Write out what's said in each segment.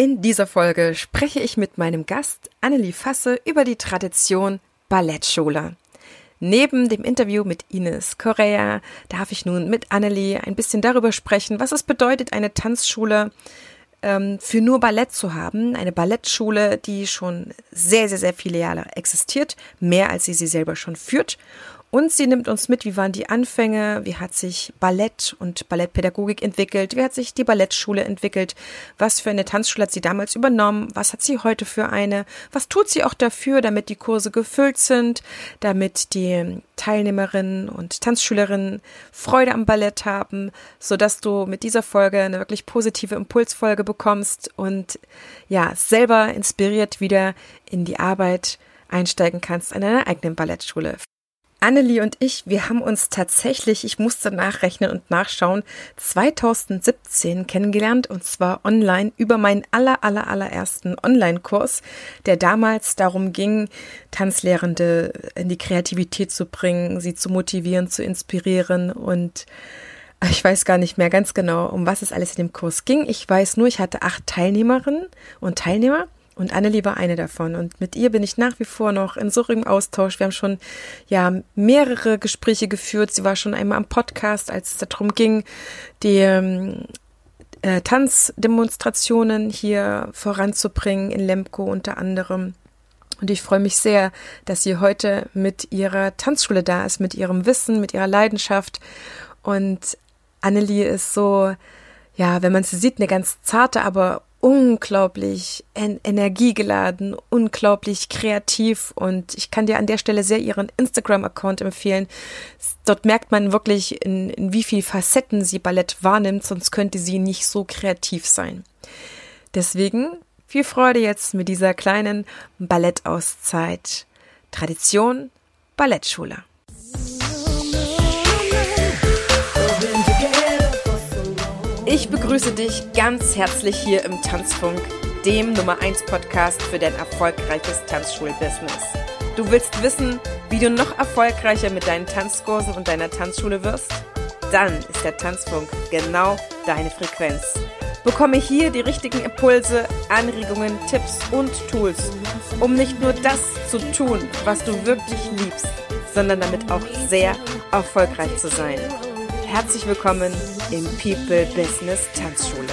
In dieser Folge spreche ich mit meinem Gast Annelie Fasse über die Tradition Ballettschule. Neben dem Interview mit Ines Correa darf ich nun mit Annelie ein bisschen darüber sprechen, was es bedeutet, eine Tanzschule ähm, für nur Ballett zu haben. Eine Ballettschule, die schon sehr, sehr, sehr viele Jahre existiert, mehr als sie sie selber schon führt und sie nimmt uns mit, wie waren die Anfänge, wie hat sich Ballett und Ballettpädagogik entwickelt, wie hat sich die Ballettschule entwickelt, was für eine Tanzschule hat sie damals übernommen, was hat sie heute für eine, was tut sie auch dafür, damit die Kurse gefüllt sind, damit die Teilnehmerinnen und Tanzschülerinnen Freude am Ballett haben, so dass du mit dieser Folge eine wirklich positive Impulsfolge bekommst und ja, selber inspiriert wieder in die Arbeit einsteigen kannst an einer eigenen Ballettschule. Annelie und ich, wir haben uns tatsächlich, ich musste nachrechnen und nachschauen, 2017 kennengelernt und zwar online über meinen aller, aller, allerersten Online-Kurs, der damals darum ging, Tanzlehrende in die Kreativität zu bringen, sie zu motivieren, zu inspirieren und ich weiß gar nicht mehr ganz genau, um was es alles in dem Kurs ging. Ich weiß nur, ich hatte acht Teilnehmerinnen und Teilnehmer und Annelie war eine davon. Und mit ihr bin ich nach wie vor noch in so rührigem Austausch. Wir haben schon ja mehrere Gespräche geführt. Sie war schon einmal am Podcast, als es darum ging, die ähm, äh, Tanzdemonstrationen hier voranzubringen in Lemko unter anderem. Und ich freue mich sehr, dass sie heute mit ihrer Tanzschule da ist, mit ihrem Wissen, mit ihrer Leidenschaft. Und Annelie ist so, ja, wenn man sie sieht, eine ganz zarte, aber unglaublich en energiegeladen, unglaublich kreativ und ich kann dir an der Stelle sehr ihren Instagram-Account empfehlen. Dort merkt man wirklich, in, in wie viel Facetten sie Ballett wahrnimmt, sonst könnte sie nicht so kreativ sein. Deswegen viel Freude jetzt mit dieser kleinen Ballettauszeit. Tradition Ballettschule. Ich begrüße dich ganz herzlich hier im Tanzfunk, dem Nummer 1 Podcast für dein erfolgreiches Tanzschulbusiness. Du willst wissen, wie du noch erfolgreicher mit deinen Tanzkursen und deiner Tanzschule wirst? Dann ist der Tanzfunk genau deine Frequenz. Bekomme hier die richtigen Impulse, Anregungen, Tipps und Tools, um nicht nur das zu tun, was du wirklich liebst, sondern damit auch sehr erfolgreich zu sein. Herzlich willkommen im People Business Tanzschule.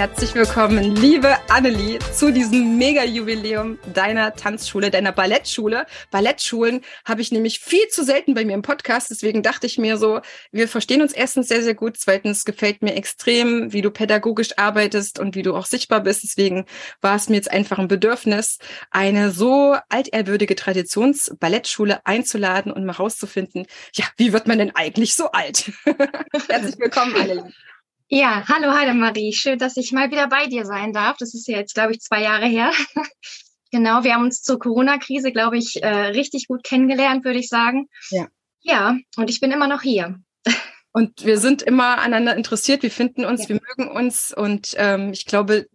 Herzlich willkommen, liebe Annelie, zu diesem Mega-Jubiläum deiner Tanzschule, deiner Ballettschule. Ballettschulen habe ich nämlich viel zu selten bei mir im Podcast. Deswegen dachte ich mir so, wir verstehen uns erstens sehr, sehr gut. Zweitens gefällt mir extrem, wie du pädagogisch arbeitest und wie du auch sichtbar bist. Deswegen war es mir jetzt einfach ein Bedürfnis, eine so altehrwürdige Traditionsballettschule einzuladen und mal rauszufinden, ja, wie wird man denn eigentlich so alt? Herzlich willkommen, Annelie. Ja, hallo Heidemarie. Schön, dass ich mal wieder bei dir sein darf. Das ist ja jetzt, glaube ich, zwei Jahre her. genau, wir haben uns zur Corona-Krise, glaube ich, äh, richtig gut kennengelernt, würde ich sagen. Ja. Ja, und ich bin immer noch hier. Und wir sind immer aneinander interessiert, wir finden uns, ja. wir mögen uns und ähm, ich glaube,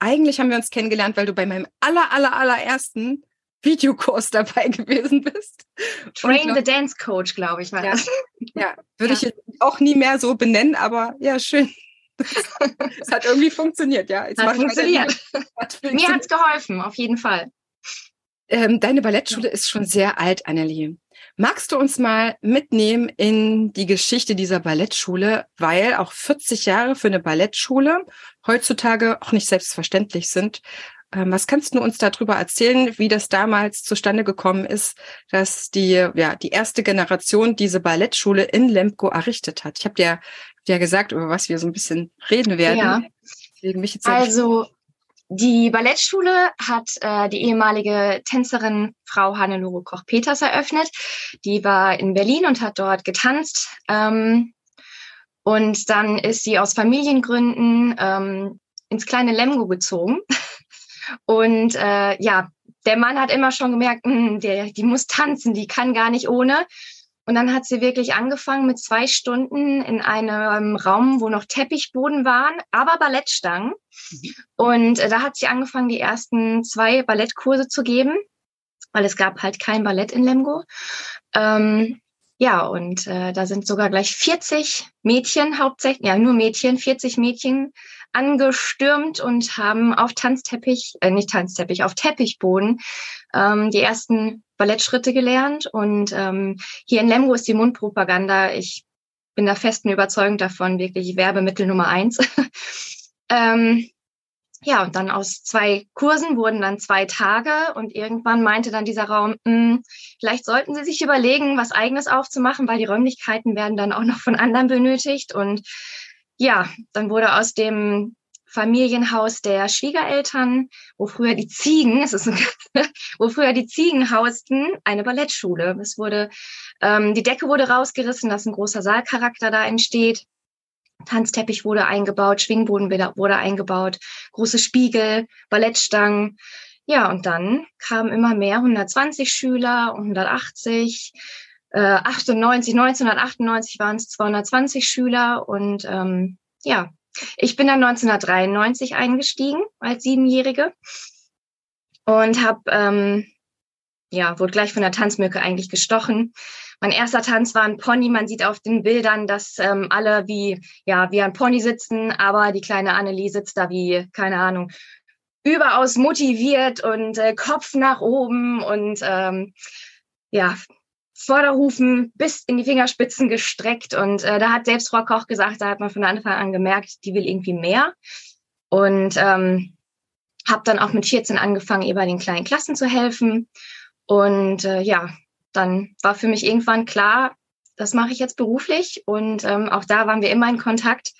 eigentlich haben wir uns kennengelernt, weil du bei meinem aller, aller, allerersten Videokurs dabei gewesen bist. Train glaub, the Dance Coach, glaube ich, war ja, das. Ja, würde ja. ich auch nie mehr so benennen, aber ja, schön. Es hat irgendwie funktioniert, ja. Jetzt hat funktioniert. Hat Mir hat es geholfen, auf jeden Fall. Ähm, deine Ballettschule ist schon sehr alt, Annelie. Magst du uns mal mitnehmen in die Geschichte dieser Ballettschule, weil auch 40 Jahre für eine Ballettschule heutzutage auch nicht selbstverständlich sind. Ähm, was kannst du uns darüber erzählen, wie das damals zustande gekommen ist, dass die, ja, die erste Generation diese Ballettschule in Lemko errichtet hat? Ich habe dir ja gesagt, über was wir so ein bisschen reden werden. Ja. also die Ballettschule hat äh, die ehemalige Tänzerin Frau Hannelore Koch-Peters eröffnet. Die war in Berlin und hat dort getanzt. Ähm, und dann ist sie aus Familiengründen ähm, ins kleine Lemgo gezogen Und äh, ja, der Mann hat immer schon gemerkt, mh, hm, der, die muss tanzen, die kann gar nicht ohne. Und dann hat sie wirklich angefangen mit zwei Stunden in einem Raum, wo noch Teppichboden waren, aber Ballettstangen. Mhm. Und äh, da hat sie angefangen, die ersten zwei Ballettkurse zu geben. weil es gab halt kein Ballett in Lemgo. Ähm, ja, und äh, da sind sogar gleich 40 Mädchen, hauptsächlich, ja, nur Mädchen, 40 Mädchen angestürmt und haben auf Tanzteppich, äh, nicht Tanzteppich, auf Teppichboden ähm, die ersten Ballettschritte gelernt. Und ähm, hier in Lemgo ist die Mundpropaganda, ich bin da festen Überzeugung davon, wirklich Werbemittel Nummer eins. ähm, ja, und dann aus zwei Kursen wurden dann zwei Tage und irgendwann meinte dann dieser Raum, mh, hm, vielleicht sollten Sie sich überlegen, was eigenes aufzumachen, weil die Räumlichkeiten werden dann auch noch von anderen benötigt. Und ja, dann wurde aus dem Familienhaus der Schwiegereltern, wo früher die Ziegen, es ist ein, wo früher die Ziegen hausten, eine Ballettschule. Es wurde, ähm, die Decke wurde rausgerissen, dass ein großer Saalcharakter da entsteht. Tanzteppich wurde eingebaut, Schwingboden wurde eingebaut, große Spiegel, Ballettstangen. Ja, und dann kamen immer mehr, 120 Schüler, 180, äh, 98, 1998 waren es 220 Schüler und ähm, ja, ich bin dann 1993 eingestiegen als Siebenjährige und habe ähm, ja wurde gleich von der Tanzmücke eigentlich gestochen. Mein erster Tanz war ein Pony. Man sieht auf den Bildern, dass ähm, alle wie ja wie ein Pony sitzen, aber die kleine Annelie sitzt da wie keine Ahnung überaus motiviert und äh, Kopf nach oben und ähm, ja Vorderhufen bis in die Fingerspitzen gestreckt. Und äh, da hat selbst Frau Koch gesagt, da hat man von Anfang an gemerkt, die will irgendwie mehr. Und ähm, habe dann auch mit 14 angefangen, ihr bei den kleinen Klassen zu helfen. Und äh, ja, dann war für mich irgendwann klar, das mache ich jetzt beruflich. Und ähm, auch da waren wir immer in Kontakt.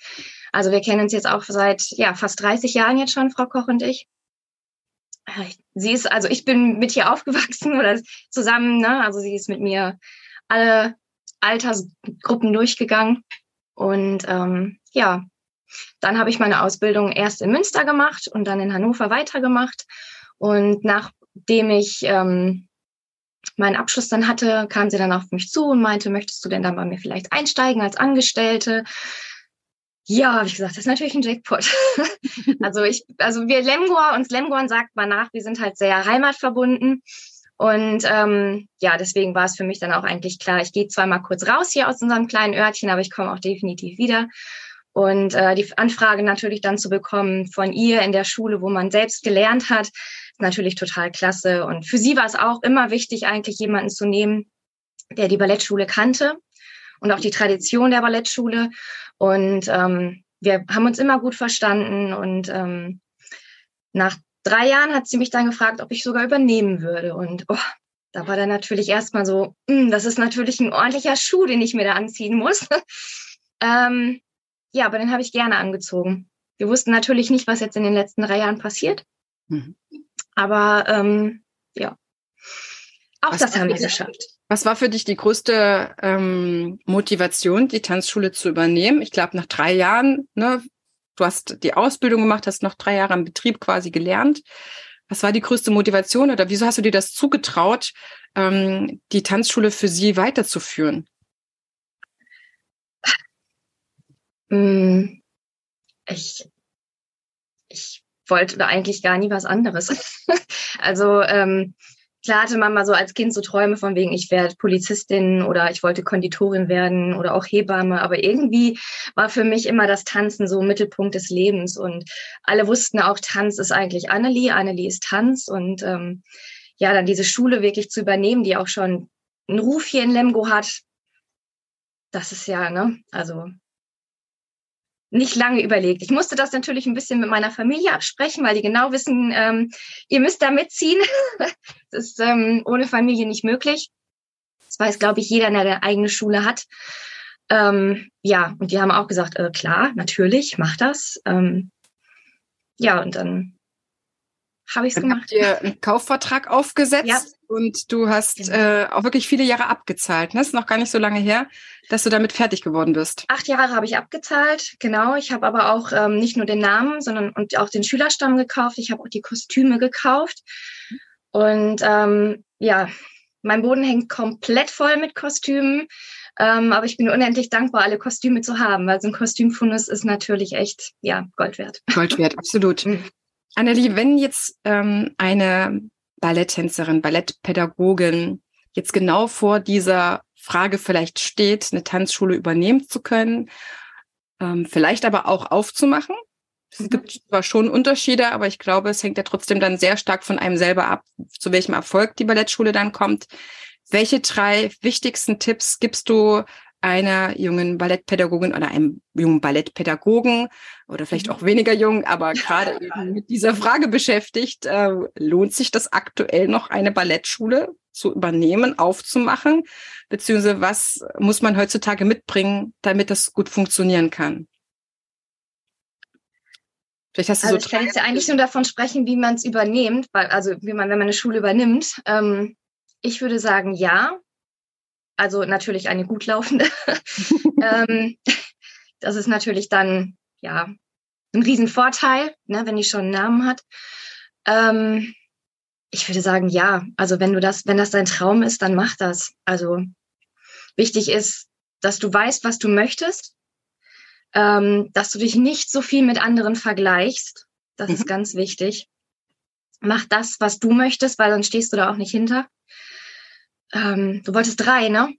Also wir kennen uns jetzt auch seit ja, fast 30 Jahren jetzt schon, Frau Koch und ich sie ist, also ich bin mit ihr aufgewachsen oder zusammen, ne? Also sie ist mit mir alle Altersgruppen durchgegangen. Und ähm, ja, dann habe ich meine Ausbildung erst in Münster gemacht und dann in Hannover weitergemacht. Und nachdem ich ähm, meinen Abschluss dann hatte, kam sie dann auf mich zu und meinte, möchtest du denn dann bei mir vielleicht einsteigen als Angestellte? Ja, habe ich gesagt, das ist natürlich ein Jackpot. also ich, also wir Lemgoer, uns Lemgoern sagt man nach, wir sind halt sehr heimatverbunden. Und ähm, ja, deswegen war es für mich dann auch eigentlich klar, ich gehe zwar mal kurz raus hier aus unserem kleinen Örtchen, aber ich komme auch definitiv wieder. Und äh, die Anfrage natürlich dann zu bekommen von ihr in der Schule, wo man selbst gelernt hat, ist natürlich total klasse. Und für sie war es auch immer wichtig, eigentlich jemanden zu nehmen, der die Ballettschule kannte und auch die Tradition der Ballettschule. Und ähm, wir haben uns immer gut verstanden. Und ähm, nach drei Jahren hat sie mich dann gefragt, ob ich sogar übernehmen würde. Und oh, da war dann natürlich erstmal so, hm, das ist natürlich ein ordentlicher Schuh, den ich mir da anziehen muss. ähm, ja, aber den habe ich gerne angezogen. Wir wussten natürlich nicht, was jetzt in den letzten drei Jahren passiert. Mhm. Aber ähm, ja, auch was das haben wir geschafft. Was war für dich die größte ähm, Motivation, die Tanzschule zu übernehmen? Ich glaube, nach drei Jahren, ne, du hast die Ausbildung gemacht, hast noch drei Jahre im Betrieb quasi gelernt. Was war die größte Motivation oder wieso hast du dir das zugetraut, ähm, die Tanzschule für sie weiterzuführen? Hm, ich, ich wollte eigentlich gar nie was anderes. also ähm, Klar hatte man mal so als Kind so Träume von wegen, ich werde Polizistin oder ich wollte Konditorin werden oder auch Hebamme. Aber irgendwie war für mich immer das Tanzen so Mittelpunkt des Lebens. Und alle wussten auch, Tanz ist eigentlich Annelie. Annelie ist Tanz. Und ähm, ja, dann diese Schule wirklich zu übernehmen, die auch schon einen Ruf hier in Lemgo hat, das ist ja, ne, also nicht lange überlegt. Ich musste das natürlich ein bisschen mit meiner Familie absprechen, weil die genau wissen, ähm, ihr müsst da mitziehen. das ist ähm, ohne Familie nicht möglich. Das weiß, glaube ich, jeder, der eine eigene Schule hat. Ähm, ja, und die haben auch gesagt, äh, klar, natürlich, mach das. Ähm, ja, und dann habe ich es gemacht. Habt ihr einen Kaufvertrag aufgesetzt ja. Und du hast genau. äh, auch wirklich viele Jahre abgezahlt. Ne? Das ist noch gar nicht so lange her, dass du damit fertig geworden bist. Acht Jahre habe ich abgezahlt, genau. Ich habe aber auch ähm, nicht nur den Namen, sondern und auch den Schülerstamm gekauft. Ich habe auch die Kostüme gekauft. Und ähm, ja, mein Boden hängt komplett voll mit Kostümen. Ähm, aber ich bin unendlich dankbar, alle Kostüme zu haben, weil so ein Kostümfundus ist natürlich echt, ja, Gold wert. Gold wert, absolut. Mhm. Annelie, wenn jetzt ähm, eine Balletttänzerin, Ballettpädagogin jetzt genau vor dieser Frage vielleicht steht, eine Tanzschule übernehmen zu können, ähm, vielleicht aber auch aufzumachen. Es mhm. gibt zwar schon Unterschiede, aber ich glaube, es hängt ja trotzdem dann sehr stark von einem selber ab, zu welchem Erfolg die Ballettschule dann kommt. Welche drei wichtigsten Tipps gibst du einer jungen Ballettpädagogin oder einem jungen Ballettpädagogen oder vielleicht mhm. auch weniger jung, aber gerade eben mit dieser Frage beschäftigt, äh, lohnt sich das aktuell noch eine Ballettschule zu übernehmen, aufzumachen? Beziehungsweise was muss man heutzutage mitbringen, damit das gut funktionieren kann? Vielleicht hast du also so ich kann jetzt ja eigentlich nur davon sprechen, wie man es übernimmt, weil, also wie man, wenn man eine Schule übernimmt. Ähm, ich würde sagen, ja, also natürlich eine gut laufende. ähm, das ist natürlich dann ja ein Riesenvorteil, ne, wenn die schon einen Namen hat. Ähm, ich würde sagen, ja. Also wenn du das, wenn das dein Traum ist, dann mach das. Also wichtig ist, dass du weißt, was du möchtest, ähm, dass du dich nicht so viel mit anderen vergleichst. Das mhm. ist ganz wichtig. Mach das, was du möchtest, weil sonst stehst du da auch nicht hinter. Ähm, du wolltest drei, ne?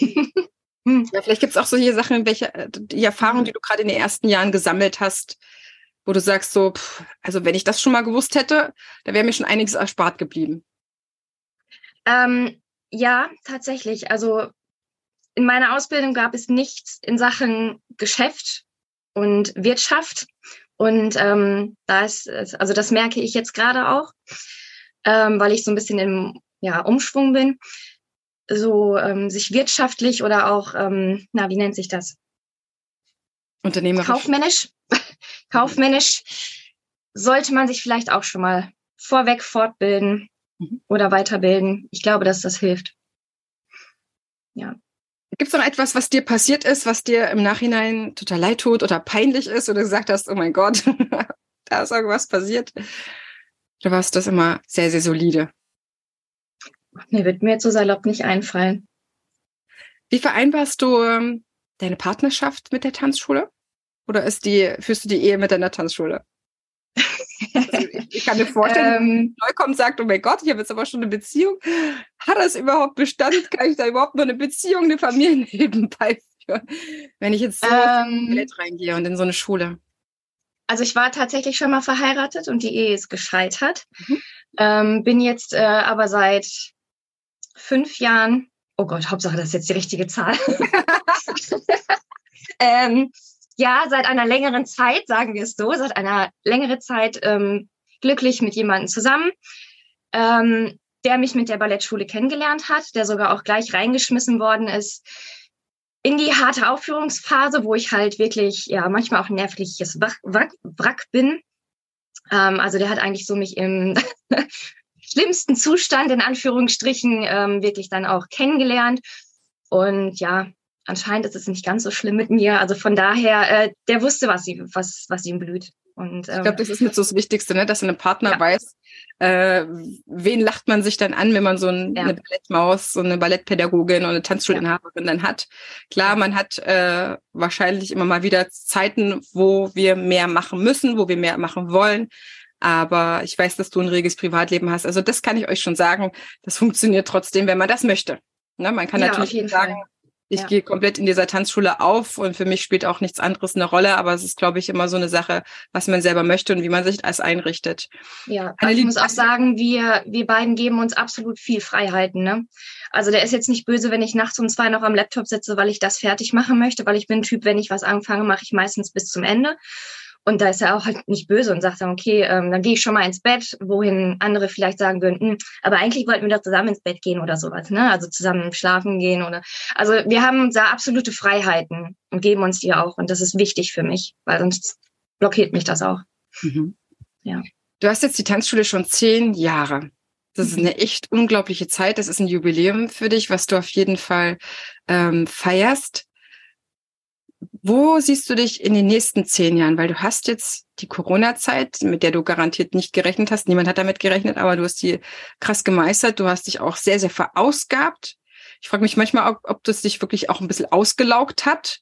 Ja, vielleicht gibt es auch solche Sachen, welche äh, die Erfahrungen, die du gerade in den ersten Jahren gesammelt hast, wo du sagst so, pff, also wenn ich das schon mal gewusst hätte, da wäre mir schon einiges erspart geblieben. Ähm, ja, tatsächlich. Also in meiner Ausbildung gab es nichts in Sachen Geschäft und Wirtschaft. Und ähm, da ist, also das merke ich jetzt gerade auch, ähm, weil ich so ein bisschen im ja, Umschwung bin, so ähm, sich wirtschaftlich oder auch, ähm, na, wie nennt sich das? Unternehmerisch. Kaufmännisch. Kaufmännisch sollte man sich vielleicht auch schon mal vorweg fortbilden mhm. oder weiterbilden. Ich glaube, dass das hilft. Ja. Gibt es noch etwas, was dir passiert ist, was dir im Nachhinein total leid tut oder peinlich ist oder gesagt hast, oh mein Gott, da ist irgendwas passiert? Oder warst das immer sehr, sehr solide? Mir wird mir jetzt so salopp nicht einfallen. Wie vereinbarst du ähm, deine Partnerschaft mit der Tanzschule? Oder ist die, führst du die Ehe mit deiner Tanzschule? Also ich, kann mir vorstellen, ähm, neu kommt sagt, oh mein Gott, ich habe jetzt aber schon eine Beziehung. Hat das überhaupt Bestand? Kann ich da überhaupt nur eine Beziehung, eine Familie nebenbei führen? Wenn ich jetzt so ähm, in reingehe und in so eine Schule. Also ich war tatsächlich schon mal verheiratet und die Ehe ist gescheitert. Mhm. Ähm, bin jetzt äh, aber seit fünf Jahren, oh Gott, Hauptsache, das ist jetzt die richtige Zahl. ähm, ja, seit einer längeren Zeit, sagen wir es so, seit einer längeren Zeit ähm, glücklich mit jemandem zusammen, ähm, der mich mit der Ballettschule kennengelernt hat, der sogar auch gleich reingeschmissen worden ist in die harte Aufführungsphase, wo ich halt wirklich, ja, manchmal auch nervliches Wrack, Wrack, Wrack bin. Ähm, also der hat eigentlich so mich im schlimmsten Zustand in Anführungsstrichen ähm, wirklich dann auch kennengelernt. Und ja, anscheinend ist es nicht ganz so schlimm mit mir. Also von daher, äh, der wusste, was, sie, was, was ihm blüht. Und, ähm, ich glaube, das ist mit so das Wichtigste, ne? dass ein Partner ja. weiß, äh, wen lacht man sich dann an, wenn man so ein, ja. eine Ballettmaus, so eine Ballettpädagogin oder eine Tanzschulinhaberin ja. dann hat. Klar, man hat äh, wahrscheinlich immer mal wieder Zeiten, wo wir mehr machen müssen, wo wir mehr machen wollen. Aber ich weiß, dass du ein reges Privatleben hast. Also das kann ich euch schon sagen. Das funktioniert trotzdem, wenn man das möchte. Ne? Man kann ja, natürlich sagen, Fall. ich ja. gehe komplett in dieser Tanzschule auf und für mich spielt auch nichts anderes eine Rolle. Aber es ist, glaube ich, immer so eine Sache, was man selber möchte und wie man sich das einrichtet. Ja, also ich muss auch sagen, wir, wir beiden geben uns absolut viel Freiheiten. Ne? Also der ist jetzt nicht böse, wenn ich nachts um zwei noch am Laptop sitze, weil ich das fertig machen möchte, weil ich bin ein Typ, wenn ich was anfange, mache ich meistens bis zum Ende. Und da ist er auch halt nicht böse und sagt dann, okay, ähm, dann gehe ich schon mal ins Bett, wohin andere vielleicht sagen würden, hm, aber eigentlich wollten wir doch zusammen ins Bett gehen oder sowas, ne? Also zusammen schlafen gehen oder. Also wir haben da absolute Freiheiten und geben uns die auch. Und das ist wichtig für mich, weil sonst blockiert mich das auch. Mhm. Ja. Du hast jetzt die Tanzschule schon zehn Jahre. Das ist mhm. eine echt unglaubliche Zeit. Das ist ein Jubiläum für dich, was du auf jeden Fall ähm, feierst. Wo siehst du dich in den nächsten zehn Jahren? Weil du hast jetzt die Corona-Zeit, mit der du garantiert nicht gerechnet hast. Niemand hat damit gerechnet, aber du hast die krass gemeistert. Du hast dich auch sehr, sehr verausgabt. Ich frage mich manchmal, ob, ob das dich wirklich auch ein bisschen ausgelaugt hat.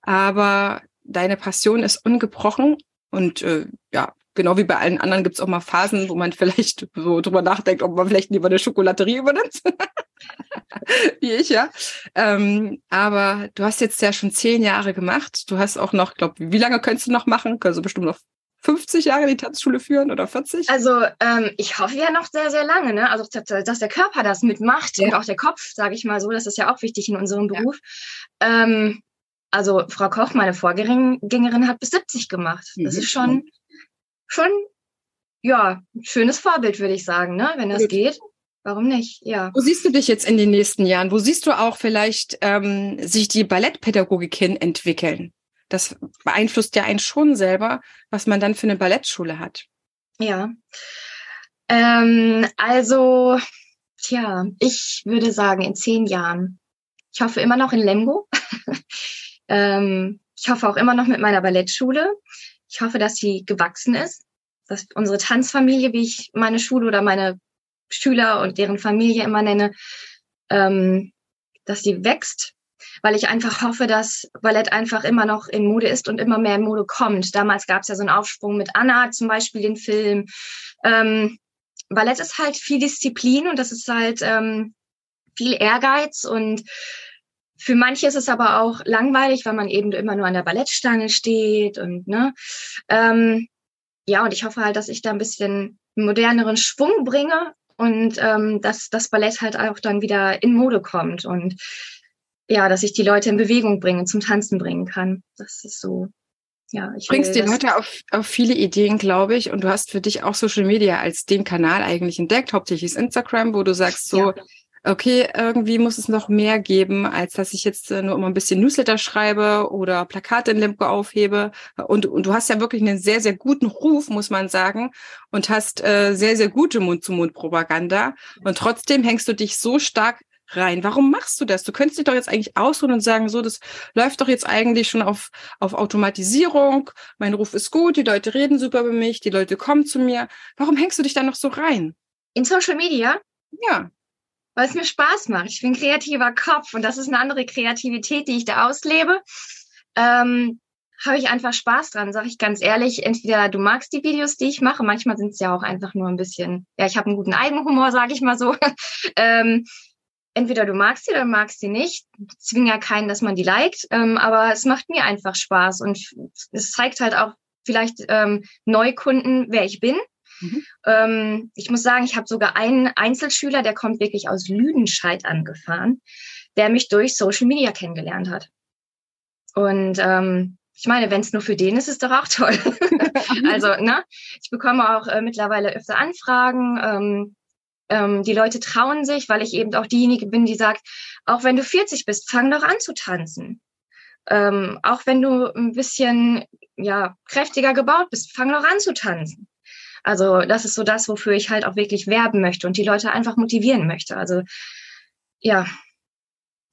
Aber deine Passion ist ungebrochen und äh, ja, genau wie bei allen anderen gibt es auch mal Phasen, wo man vielleicht so drüber nachdenkt, ob man vielleicht lieber eine Schokolaterie übernimmt. wie ich, ja. Ähm, aber du hast jetzt ja schon zehn Jahre gemacht. Du hast auch noch, glaube wie lange könntest du noch machen? Kannst du bestimmt noch 50 Jahre die Tanzschule führen oder 40? Also ähm, ich hoffe ja noch sehr, sehr lange, ne? Also dass der Körper das mitmacht ja. und auch der Kopf, sage ich mal so, das ist ja auch wichtig in unserem Beruf. Ja. Ähm, also Frau Koch, meine Vorgängerin, hat bis 70 gemacht. Das mhm. ist schon, schon, ja, ein schönes Vorbild, würde ich sagen, ne? Wenn das Gut. geht. Warum nicht? Ja. Wo siehst du dich jetzt in den nächsten Jahren? Wo siehst du auch vielleicht ähm, sich die Ballettpädagogik hin entwickeln? Das beeinflusst ja einen schon selber, was man dann für eine Ballettschule hat. Ja. Ähm, also, tja, ich würde sagen, in zehn Jahren. Ich hoffe immer noch in Lemgo. ähm, ich hoffe auch immer noch mit meiner Ballettschule. Ich hoffe, dass sie gewachsen ist, dass unsere Tanzfamilie, wie ich meine Schule oder meine Schüler und deren Familie immer nenne, ähm, dass sie wächst, weil ich einfach hoffe, dass Ballett einfach immer noch in Mode ist und immer mehr in Mode kommt. Damals gab es ja so einen Aufsprung mit Anna zum Beispiel, den Film. Ähm, Ballett ist halt viel Disziplin und das ist halt ähm, viel Ehrgeiz und für manche ist es aber auch langweilig, weil man eben immer nur an der Ballettstange steht und ne. Ähm, ja, und ich hoffe halt, dass ich da ein bisschen moderneren Schwung bringe und ähm, dass das Ballett halt auch dann wieder in Mode kommt und ja, dass ich die Leute in Bewegung bringe, zum Tanzen bringen kann. Das ist so. Ja, ich bringst die Leute auf, auf viele Ideen, glaube ich, und du hast für dich auch Social Media als den Kanal eigentlich entdeckt. Hauptsächlich ist Instagram, wo du sagst so, ja okay, irgendwie muss es noch mehr geben, als dass ich jetzt äh, nur immer ein bisschen Newsletter schreibe oder Plakate in Lemko aufhebe. Und, und du hast ja wirklich einen sehr, sehr guten Ruf, muss man sagen, und hast äh, sehr, sehr gute Mund-zu-Mund-Propaganda. Und trotzdem hängst du dich so stark rein. Warum machst du das? Du könntest dich doch jetzt eigentlich ausruhen und sagen, so, das läuft doch jetzt eigentlich schon auf, auf Automatisierung. Mein Ruf ist gut, die Leute reden super über mich, die Leute kommen zu mir. Warum hängst du dich da noch so rein? In Social Media? Ja weil es mir Spaß macht. Ich bin kreativer Kopf und das ist eine andere Kreativität, die ich da auslebe. Ähm, habe ich einfach Spaß dran, sage ich ganz ehrlich. Entweder du magst die Videos, die ich mache, manchmal sind es ja auch einfach nur ein bisschen, ja, ich habe einen guten Eigenhumor, sage ich mal so. ähm, entweder du magst sie oder magst sie nicht. Ich zwinge ja keinen, dass man die liked, ähm, aber es macht mir einfach Spaß und es zeigt halt auch vielleicht ähm, Neukunden, wer ich bin Mhm. Ähm, ich muss sagen, ich habe sogar einen Einzelschüler, der kommt wirklich aus Lüdenscheid angefahren, der mich durch Social Media kennengelernt hat. Und ähm, ich meine, wenn es nur für den ist, ist doch auch toll. also, ne, ich bekomme auch äh, mittlerweile öfter Anfragen. Ähm, ähm, die Leute trauen sich, weil ich eben auch diejenige bin, die sagt, auch wenn du 40 bist, fang doch an zu tanzen. Ähm, auch wenn du ein bisschen ja kräftiger gebaut bist, fang doch an zu tanzen. Also das ist so das, wofür ich halt auch wirklich werben möchte und die Leute einfach motivieren möchte. Also ja.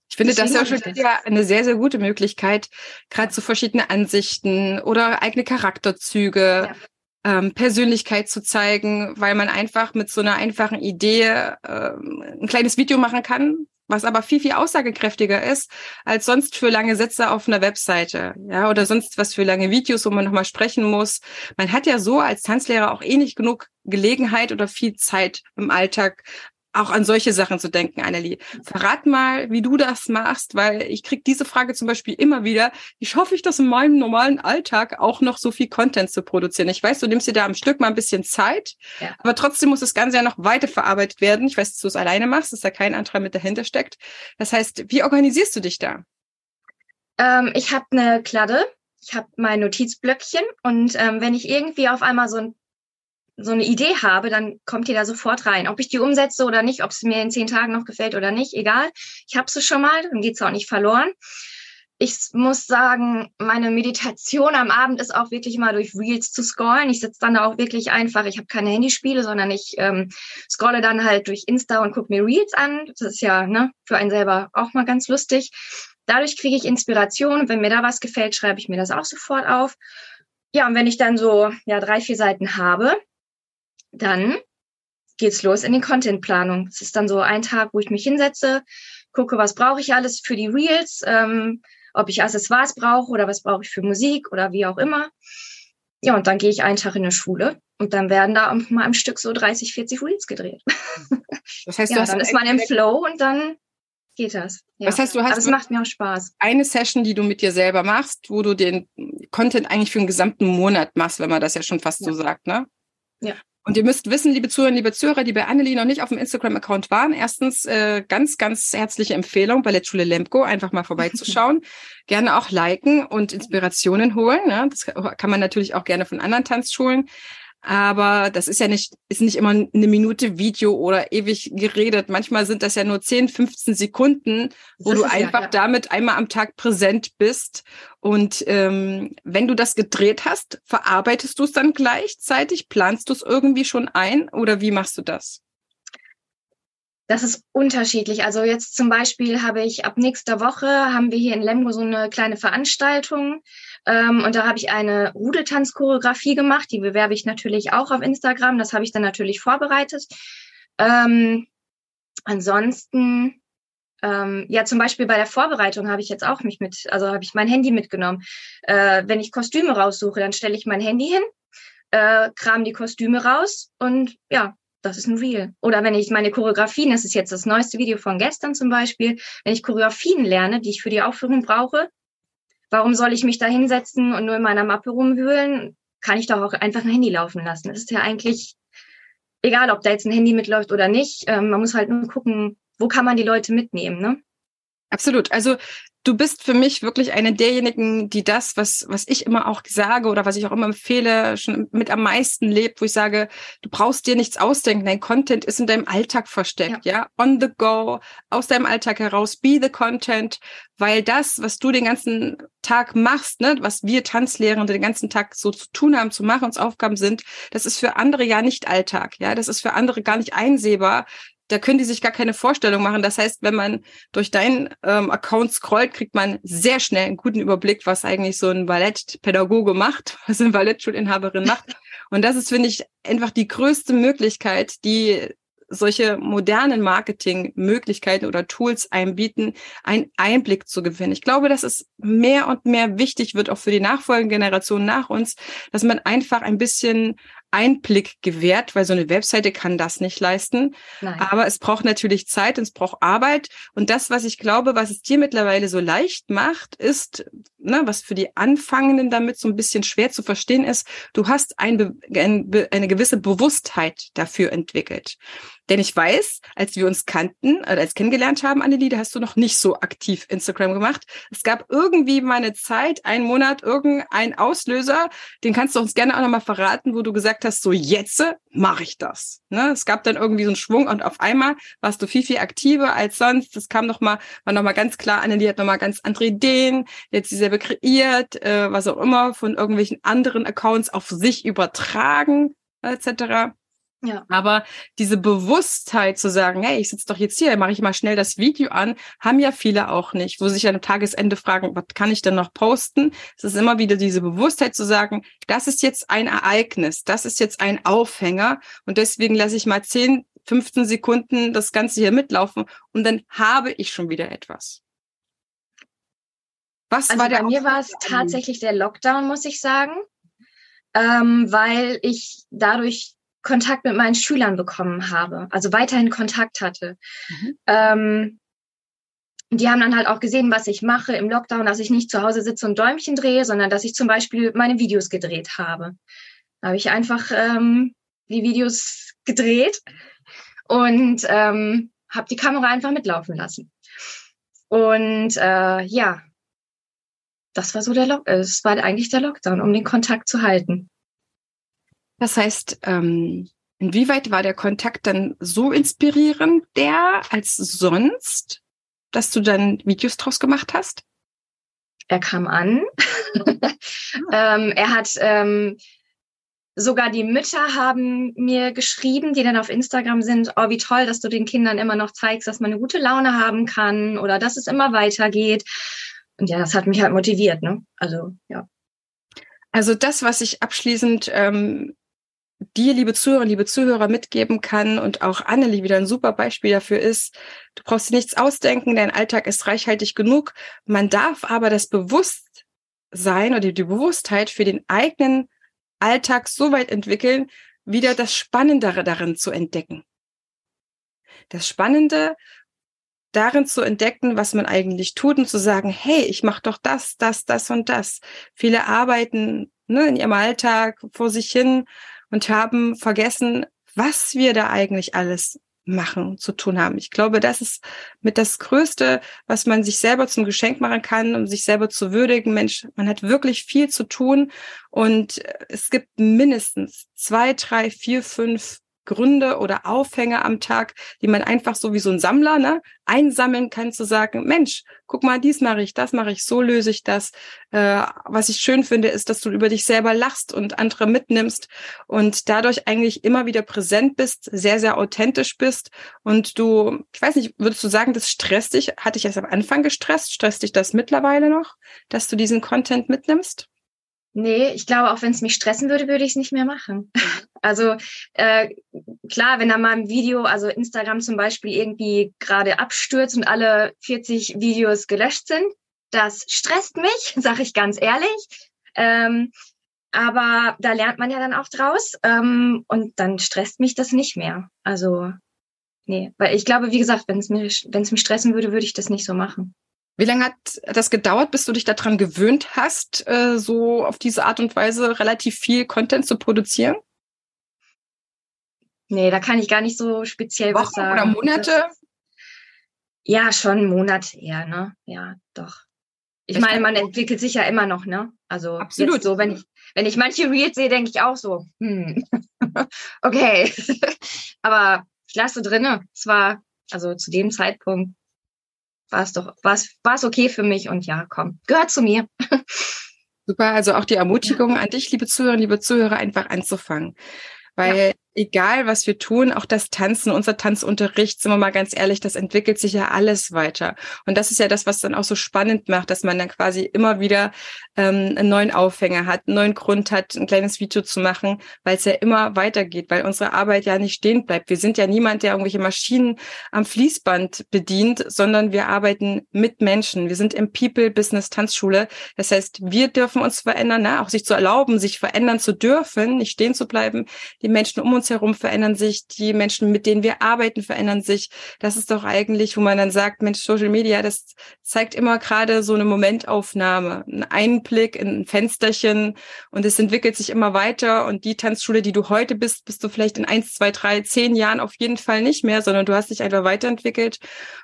Ich finde das ja schon wieder eine sehr, sehr gute Möglichkeit, gerade zu so verschiedene Ansichten oder eigene Charakterzüge, ja. ähm, Persönlichkeit zu zeigen, weil man einfach mit so einer einfachen Idee ähm, ein kleines Video machen kann, was aber viel, viel aussagekräftiger ist als sonst für lange Sätze auf einer Webseite, ja, oder sonst was für lange Videos, wo man nochmal sprechen muss. Man hat ja so als Tanzlehrer auch eh nicht genug Gelegenheit oder viel Zeit im Alltag, auch an solche Sachen zu denken, Annelie. Verrat mal, wie du das machst, weil ich krieg diese Frage zum Beispiel immer wieder. Wie schaffe ich das in meinem normalen Alltag auch noch so viel Content zu produzieren? Ich weiß, du nimmst dir da am Stück mal ein bisschen Zeit, ja. aber trotzdem muss das Ganze ja noch weiterverarbeitet werden. Ich weiß, dass du es alleine machst, dass da kein Antrag mit dahinter steckt. Das heißt, wie organisierst du dich da? Ähm, ich habe eine Kladde, ich habe mein Notizblöckchen und ähm, wenn ich irgendwie auf einmal so ein so eine Idee habe, dann kommt die da sofort rein. Ob ich die umsetze oder nicht, ob es mir in zehn Tagen noch gefällt oder nicht, egal. Ich habe es schon mal, dann geht's auch nicht verloren. Ich muss sagen, meine Meditation am Abend ist auch wirklich mal durch Reels zu scrollen. Ich sitze dann da auch wirklich einfach, ich habe keine Handyspiele, sondern ich ähm, scrolle dann halt durch Insta und gucke mir Reels an. Das ist ja ne, für einen selber auch mal ganz lustig. Dadurch kriege ich Inspiration. Wenn mir da was gefällt, schreibe ich mir das auch sofort auf. Ja, und wenn ich dann so ja drei, vier Seiten habe, dann geht's los in die Contentplanung. Es ist dann so ein Tag, wo ich mich hinsetze, gucke, was brauche ich alles für die Reels, ähm, ob ich Accessoires brauche oder was brauche ich für Musik oder wie auch immer. ja, und dann gehe ich einen Tag in eine Schule und dann werden da mal im Stück so 30, 40 Reels gedreht. Das heißt, ja, dann ist man im Flow und dann geht das. Ja. Das heißt, du hast Aber es macht mir auch Spaß. Eine Session, die du mit dir selber machst, wo du den Content eigentlich für einen gesamten Monat machst, wenn man das ja schon fast ja. so sagt, ne? Ja. Und ihr müsst wissen, liebe Zuhörer, liebe Zuhörer, die bei Annelie noch nicht auf dem Instagram-Account waren, erstens äh, ganz, ganz herzliche Empfehlung, Ballettschule Lemko, einfach mal vorbeizuschauen. gerne auch liken und Inspirationen holen. Ne? Das kann man natürlich auch gerne von anderen Tanzschulen aber das ist ja nicht, ist nicht immer eine Minute Video oder ewig geredet. Manchmal sind das ja nur 10, 15 Sekunden, wo du einfach ja, ja. damit einmal am Tag präsent bist. Und ähm, wenn du das gedreht hast, verarbeitest du es dann gleichzeitig? Planst du es irgendwie schon ein oder wie machst du das? Das ist unterschiedlich. Also jetzt zum Beispiel habe ich ab nächster Woche haben wir hier in Lemgo so eine kleine Veranstaltung ähm, und da habe ich eine Rudeltanzchoreografie gemacht. Die bewerbe ich natürlich auch auf Instagram. Das habe ich dann natürlich vorbereitet. Ähm, ansonsten, ähm, ja, zum Beispiel bei der Vorbereitung habe ich jetzt auch mich mit, also habe ich mein Handy mitgenommen. Äh, wenn ich Kostüme raussuche, dann stelle ich mein Handy hin, äh, kram die Kostüme raus und ja, das ist ein Reel. Oder wenn ich meine Choreografien, das ist jetzt das neueste Video von gestern zum Beispiel, wenn ich Choreografien lerne, die ich für die Aufführung brauche, Warum soll ich mich da hinsetzen und nur in meiner Mappe rumwühlen? Kann ich doch auch einfach ein Handy laufen lassen. Das ist ja eigentlich egal, ob da jetzt ein Handy mitläuft oder nicht. Ähm, man muss halt nur gucken, wo kann man die Leute mitnehmen, ne? Absolut. Also du bist für mich wirklich eine derjenigen, die das, was, was ich immer auch sage oder was ich auch immer empfehle, schon mit am meisten lebt, wo ich sage, du brauchst dir nichts ausdenken. Dein Content ist in deinem Alltag versteckt, ja. ja? On the go, aus deinem Alltag heraus, be the content, weil das, was du den ganzen Tag machst, ne, was wir Tanzlehrende den ganzen Tag so zu tun haben, zu machen, uns Aufgaben sind, das ist für andere ja nicht Alltag, ja. Das ist für andere gar nicht einsehbar, da können die sich gar keine Vorstellung machen. Das heißt, wenn man durch deinen ähm, Account scrollt, kriegt man sehr schnell einen guten Überblick, was eigentlich so ein Ballettpädagoge macht, was eine Ballettschulinhaberin macht. Und das ist, finde ich, einfach die größte Möglichkeit, die solche modernen Marketingmöglichkeiten oder Tools einbieten, einen Einblick zu gewinnen. Ich glaube, dass es mehr und mehr wichtig wird, auch für die nachfolgenden Generationen nach uns, dass man einfach ein bisschen Einblick gewährt, weil so eine Webseite kann das nicht leisten. Nein. Aber es braucht natürlich Zeit und es braucht Arbeit. Und das, was ich glaube, was es dir mittlerweile so leicht macht, ist, ne, was für die Anfangenden damit so ein bisschen schwer zu verstehen ist, du hast ein, ein, eine gewisse Bewusstheit dafür entwickelt. Denn ich weiß, als wir uns kannten, oder als kennengelernt haben, Annelie, da hast du noch nicht so aktiv Instagram gemacht. Es gab irgendwie mal eine Zeit, einen Monat, irgendein Auslöser, den kannst du uns gerne auch nochmal verraten, wo du gesagt hast, so jetzt mache ich das. Ne? Es gab dann irgendwie so einen Schwung und auf einmal warst du viel, viel aktiver als sonst. Das kam nochmal, war nochmal ganz klar, Annelie hat nochmal ganz andere Ideen, jetzt sie selber kreiert, äh, was auch immer, von irgendwelchen anderen Accounts auf sich übertragen, etc. Ja. Aber diese Bewusstheit zu sagen, hey, ich sitze doch jetzt hier, mache ich mal schnell das Video an, haben ja viele auch nicht, wo sich am Tagesende fragen, was kann ich denn noch posten? Es ist immer wieder diese Bewusstheit zu sagen, das ist jetzt ein Ereignis, das ist jetzt ein Aufhänger und deswegen lasse ich mal 10, 15 Sekunden das Ganze hier mitlaufen und dann habe ich schon wieder etwas. Was also war der bei mir war es tatsächlich der Lockdown, muss ich sagen, ähm, weil ich dadurch Kontakt mit meinen Schülern bekommen habe, also weiterhin Kontakt hatte. Mhm. Ähm, die haben dann halt auch gesehen, was ich mache im Lockdown, dass ich nicht zu Hause sitze und Däumchen drehe, sondern dass ich zum Beispiel meine Videos gedreht habe. Da habe ich einfach ähm, die Videos gedreht und ähm, habe die Kamera einfach mitlaufen lassen. Und äh, ja, das war so der Lock, es war eigentlich der Lockdown, um den Kontakt zu halten. Das heißt, ähm, inwieweit war der Kontakt dann so inspirierend, der als sonst, dass du dann Videos draus gemacht hast? Er kam an. ähm, er hat ähm, sogar die Mütter haben mir geschrieben, die dann auf Instagram sind, oh, wie toll, dass du den Kindern immer noch zeigst, dass man eine gute Laune haben kann oder dass es immer weitergeht. Und ja, das hat mich halt motiviert, ne? Also, ja. Also das, was ich abschließend ähm, dir, liebe Zuhörer, liebe Zuhörer, mitgeben kann und auch Annelie wieder ein super Beispiel dafür ist, du brauchst dir nichts ausdenken, dein Alltag ist reichhaltig genug. Man darf aber das Bewusstsein oder die Bewusstheit für den eigenen Alltag so weit entwickeln, wieder das Spannendere darin zu entdecken. Das Spannende darin zu entdecken, was man eigentlich tut und zu sagen, hey, ich mache doch das, das, das und das. Viele arbeiten ne, in ihrem Alltag vor sich hin und haben vergessen, was wir da eigentlich alles machen, zu tun haben. Ich glaube, das ist mit das Größte, was man sich selber zum Geschenk machen kann, um sich selber zu würdigen. Mensch, man hat wirklich viel zu tun und es gibt mindestens zwei, drei, vier, fünf Gründe oder Aufhänge am Tag, die man einfach so wie so ein Sammler ne, einsammeln kann, zu sagen, Mensch, guck mal, dies mache ich, das mache ich, so löse ich das. Äh, was ich schön finde, ist, dass du über dich selber lachst und andere mitnimmst und dadurch eigentlich immer wieder präsent bist, sehr, sehr authentisch bist und du, ich weiß nicht, würdest du sagen, das stresst dich? Hat dich erst am Anfang gestresst? Stresst dich das mittlerweile noch, dass du diesen Content mitnimmst? Nee, ich glaube, auch wenn es mich stressen würde, würde ich es nicht mehr machen. Also äh, klar, wenn da mal ein Video, also Instagram zum Beispiel, irgendwie gerade abstürzt und alle 40 Videos gelöscht sind, das stresst mich, sage ich ganz ehrlich. Ähm, aber da lernt man ja dann auch draus ähm, und dann stresst mich das nicht mehr. Also nee, weil ich glaube, wie gesagt, wenn es mich, wenn es mich stressen würde, würde ich das nicht so machen. Wie lange hat das gedauert, bis du dich daran gewöhnt hast, äh, so auf diese Art und Weise relativ viel Content zu produzieren? Nee, da kann ich gar nicht so speziell Wochen was sagen. Oder Monate? Das, ja, schon Monate eher, ne? Ja, doch. Ich, ich meine, man entwickelt sich ja immer noch, ne? Also absolut. so, wenn ich, wenn ich manche Reels sehe, denke ich auch so, hm, okay. Aber ich lasse drinne. Es war, also zu dem Zeitpunkt war es doch, war es, war es okay für mich und ja, komm, gehört zu mir. Super, also auch die Ermutigung ja. an dich, liebe Zuhörer, liebe Zuhörer, einfach anzufangen. Weil ja egal was wir tun, auch das Tanzen, unser Tanzunterricht, sind wir mal ganz ehrlich, das entwickelt sich ja alles weiter. Und das ist ja das, was dann auch so spannend macht, dass man dann quasi immer wieder ähm, einen neuen Aufhänger hat, einen neuen Grund hat, ein kleines Video zu machen, weil es ja immer weitergeht, weil unsere Arbeit ja nicht stehen bleibt. Wir sind ja niemand, der irgendwelche Maschinen am Fließband bedient, sondern wir arbeiten mit Menschen. Wir sind im People Business Tanzschule. Das heißt, wir dürfen uns verändern, ne? auch sich zu erlauben, sich verändern zu dürfen, nicht stehen zu bleiben. Die Menschen um uns uns herum verändern sich, die Menschen, mit denen wir arbeiten, verändern sich. Das ist doch eigentlich, wo man dann sagt, Mensch, Social Media, das zeigt immer gerade so eine Momentaufnahme, einen Einblick in ein Fensterchen und es entwickelt sich immer weiter und die Tanzschule, die du heute bist, bist du vielleicht in eins, zwei, drei, zehn Jahren auf jeden Fall nicht mehr, sondern du hast dich einfach weiterentwickelt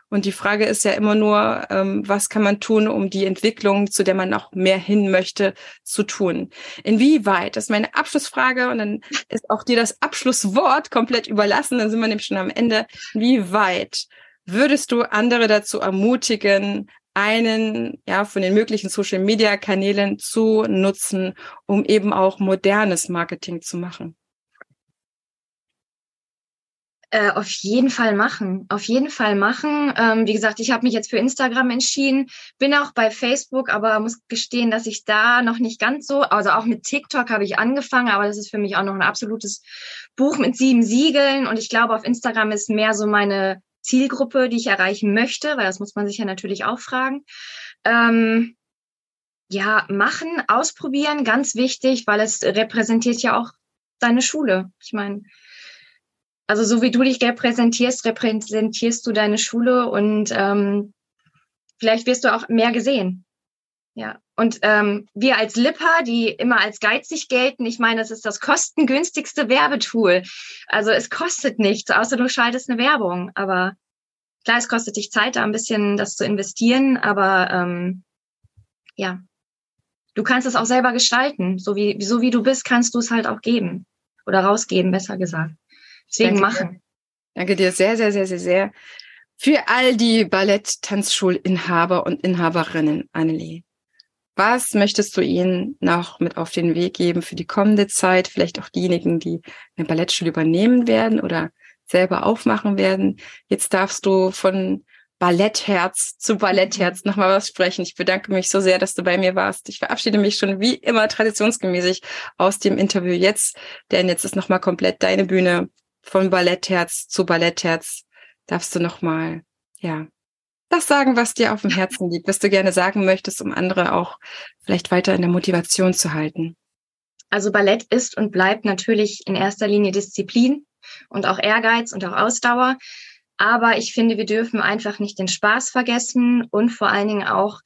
und die Frage ist ja immer nur, ähm, was kann man tun, um die Entwicklung, zu der man noch mehr hin möchte, zu tun. Inwieweit, das ist meine Abschlussfrage und dann ist auch dir das Abschlusswort komplett überlassen, dann sind wir nämlich schon am Ende. Wie weit würdest du andere dazu ermutigen, einen ja von den möglichen Social Media Kanälen zu nutzen, um eben auch modernes Marketing zu machen? Äh, auf jeden Fall machen. Auf jeden Fall machen. Ähm, wie gesagt, ich habe mich jetzt für Instagram entschieden, bin auch bei Facebook, aber muss gestehen, dass ich da noch nicht ganz so, also auch mit TikTok habe ich angefangen, aber das ist für mich auch noch ein absolutes Buch mit sieben Siegeln. Und ich glaube, auf Instagram ist mehr so meine Zielgruppe, die ich erreichen möchte, weil das muss man sich ja natürlich auch fragen. Ähm, ja, machen, ausprobieren, ganz wichtig, weil es repräsentiert ja auch deine Schule. Ich meine, also so wie du dich repräsentierst, repräsentierst du deine Schule und ähm, vielleicht wirst du auch mehr gesehen. Ja, und ähm, wir als Lipper, die immer als geizig gelten, ich meine, das ist das kostengünstigste Werbetool. Also es kostet nichts, außer du schaltest eine Werbung. Aber klar, es kostet dich Zeit, da ein bisschen das zu investieren, aber ähm, ja, du kannst es auch selber gestalten. So wie, so wie du bist, kannst du es halt auch geben. Oder rausgeben, besser gesagt. Deswegen Danke machen. Dir. Danke dir sehr, sehr, sehr, sehr, sehr für all die Ballett-Tanzschulinhaber und Inhaberinnen, Annelie. Was möchtest du ihnen noch mit auf den Weg geben für die kommende Zeit? Vielleicht auch diejenigen, die eine Ballettschule übernehmen werden oder selber aufmachen werden. Jetzt darfst du von Ballettherz zu Ballettherz nochmal was sprechen. Ich bedanke mich so sehr, dass du bei mir warst. Ich verabschiede mich schon wie immer traditionsgemäßig aus dem Interview jetzt, denn jetzt ist nochmal komplett deine Bühne von Ballettherz zu Ballettherz darfst du noch mal, ja, das sagen, was dir auf dem Herzen liegt, was du gerne sagen möchtest, um andere auch vielleicht weiter in der Motivation zu halten. Also Ballett ist und bleibt natürlich in erster Linie Disziplin und auch Ehrgeiz und auch Ausdauer. Aber ich finde, wir dürfen einfach nicht den Spaß vergessen und vor allen Dingen auch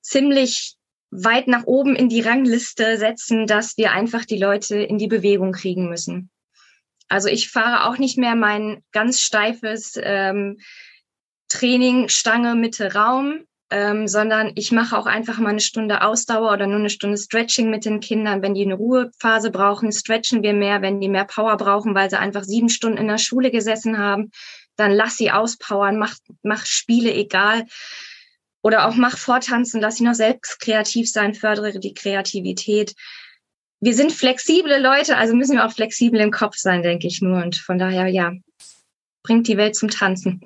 ziemlich weit nach oben in die Rangliste setzen, dass wir einfach die Leute in die Bewegung kriegen müssen. Also ich fahre auch nicht mehr mein ganz steifes ähm, Training Stange Mitte Raum, ähm, sondern ich mache auch einfach mal eine Stunde Ausdauer oder nur eine Stunde Stretching mit den Kindern. Wenn die eine Ruhephase brauchen, stretchen wir mehr. Wenn die mehr Power brauchen, weil sie einfach sieben Stunden in der Schule gesessen haben, dann lass sie auspowern, mach, mach Spiele egal. Oder auch mach vortanzen, lass sie noch selbst kreativ sein, fördere die Kreativität. Wir sind flexible Leute, also müssen wir auch flexibel im Kopf sein, denke ich nur. Und von daher, ja, bringt die Welt zum Tanzen.